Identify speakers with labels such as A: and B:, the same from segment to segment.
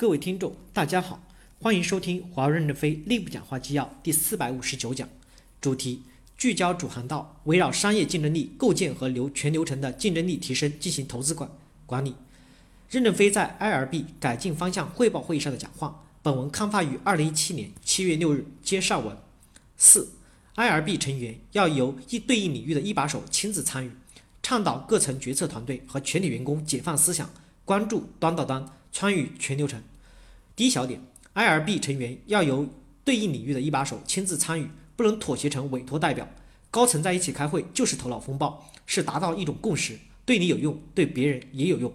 A: 各位听众，大家好，欢迎收听华为任正非内部讲话纪要第四百五十九讲，主题聚焦主航道，围绕商业竞争力构建和流全流程的竞争力提升进行投资管管理。任正非在 IRB 改进方向汇报会议上的讲话，本文刊发于二零一七年七月六日，接上文。四，IRB 成员要由一对应领域的一把手亲自参与，倡导各层决策团队和全体员工解放思想，关注端到端。参与全流程。第一小点，IRB 成员要由对应领域的一把手亲自参与，不能妥协成委托代表。高层在一起开会就是头脑风暴，是达到一种共识，对你有用，对别人也有用。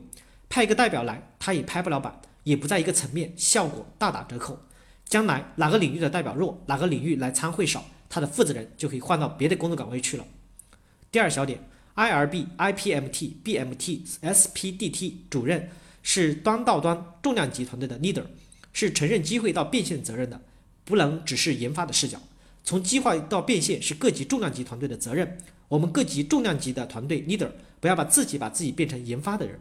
A: 派一个代表来，他也拍不了板，也不在一个层面，效果大打折扣。将来哪个领域的代表弱，哪个领域来参会少，他的负责人就可以换到别的工作岗位去了。第二小点，IRB、IPMT、BMT、SPDT 主任。是端到端重量级团队的 leader，是承认机会到变现责任的，不能只是研发的视角。从计划到变现是各级重量级团队的责任。我们各级重量级的团队 leader 不要把自己把自己变成研发的人。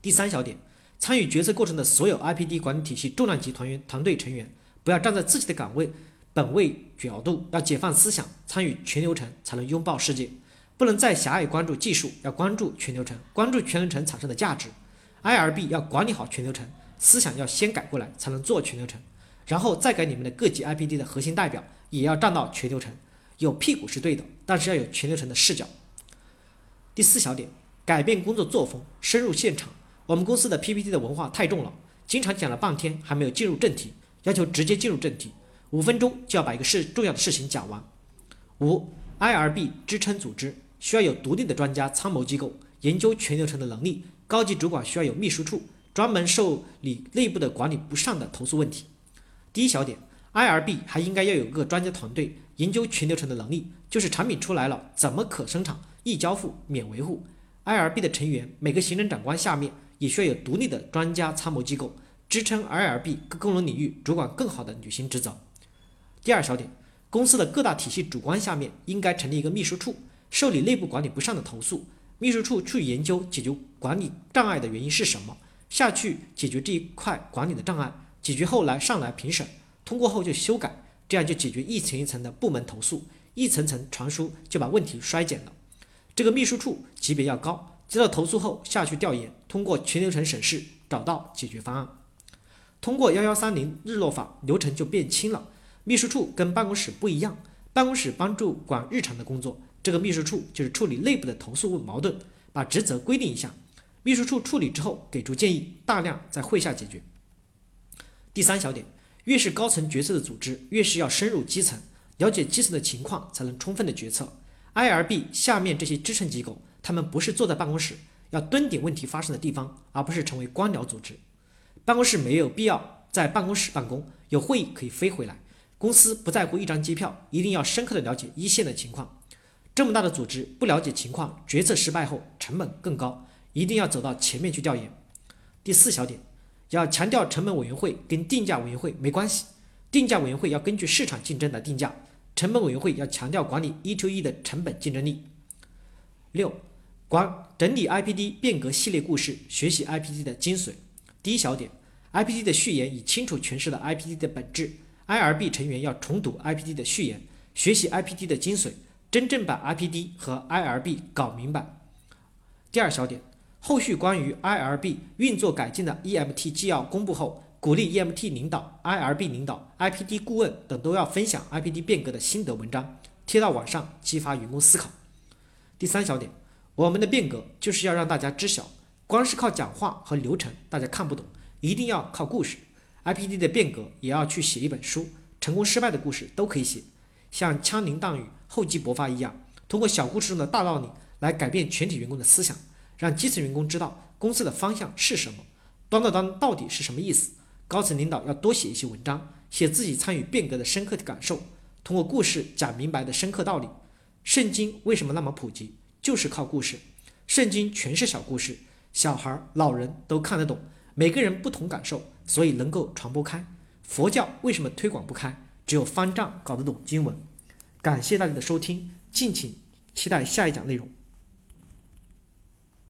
A: 第三小点，参与决策过程的所有 IPD 管理体系重量级团员团队成员，不要站在自己的岗位本位角度，要解放思想，参与全流程才能拥抱世界。不能再狭隘关注技术，要关注全流程，关注全流程产生的价值。IRB 要管理好全流程，思想要先改过来，才能做全流程，然后再改你们的各级 IPD 的核心代表，也要站到全流程。有屁股是对的，但是要有全流程的视角。第四小点，改变工作作风，深入现场。我们公司的 PPT 的文化太重了，经常讲了半天还没有进入正题，要求直接进入正题，五分钟就要把一个事重要的事情讲完。五，IRB 支撑组织需要有独立的专家参谋机构，研究全流程的能力。高级主管需要有秘书处，专门受理内部的管理不善的投诉问题。第一小点，IRB 还应该要有个专家团队研究全流程的能力，就是产品出来了怎么可生产、易交付、免维护。IRB 的成员每个行政长官下面也需要有独立的专家参谋机构，支撑 IRB 各功能领域主管更好的履行职责。第二小点，公司的各大体系主管下面应该成立一个秘书处，受理内部管理不善的投诉。秘书处去研究解决管理障碍的原因是什么，下去解决这一块管理的障碍，解决后来上来评审，通过后就修改，这样就解决一层一层的部门投诉，一层层传输就把问题衰减了。这个秘书处级别要高，接到投诉后下去调研，通过全流程审视找到解决方案，通过幺幺三零日落法流程就变轻了。秘书处跟办公室不一样，办公室帮助管日常的工作。这个秘书处就是处理内部的投诉问矛盾，把职责规定一下，秘书处处理之后给出建议，大量在会下解决。第三小点，越是高层决策的组织，越是要深入基层，了解基层的情况，才能充分的决策。IRB 下面这些支撑机构，他们不是坐在办公室，要蹲点问题发生的地方，而不是成为官僚组织。办公室没有必要在办公室办公，有会议可以飞回来。公司不在乎一张机票，一定要深刻的了解一线的情况。这么大的组织不了解情况，决策失败后成本更高，一定要走到前面去调研。第四小点，要强调成本委员会跟定价委员会没关系，定价委员会要根据市场竞争来定价，成本委员会要强调管理 E to E 的成本竞争力。六，管整理 IPD 变革系列故事，学习 IPD 的精髓。第一小点，IPD 的序言已清楚诠释了 IPD 的本质，IRB 成员要重读 IPD 的序言，学习 IPD 的精髓。真正把 IPD 和 IRB 搞明白。第二小点，后续关于 IRB 运作改进的 EMT 纪要公布后，鼓励 EMT 领导、IRB 领导、IPD 顾问等都要分享 IPD 变革的心得文章，贴到网上，激发员工思考。第三小点，我们的变革就是要让大家知晓，光是靠讲话和流程大家看不懂，一定要靠故事。IPD 的变革也要去写一本书，成功失败的故事都可以写，像枪林弹雨。厚积薄发一样，通过小故事中的大道理来改变全体员工的思想，让基层员工知道公司的方向是什么，端到端到底是什么意思。高层领导要多写一些文章，写自己参与变革的深刻的感受，通过故事讲明白的深刻道理。圣经为什么那么普及？就是靠故事。圣经全是小故事，小孩、老人都看得懂，每个人不同感受，所以能够传播开。佛教为什么推广不开？只有方丈搞得懂经文。感谢大家的收听，敬请期待下一讲内容。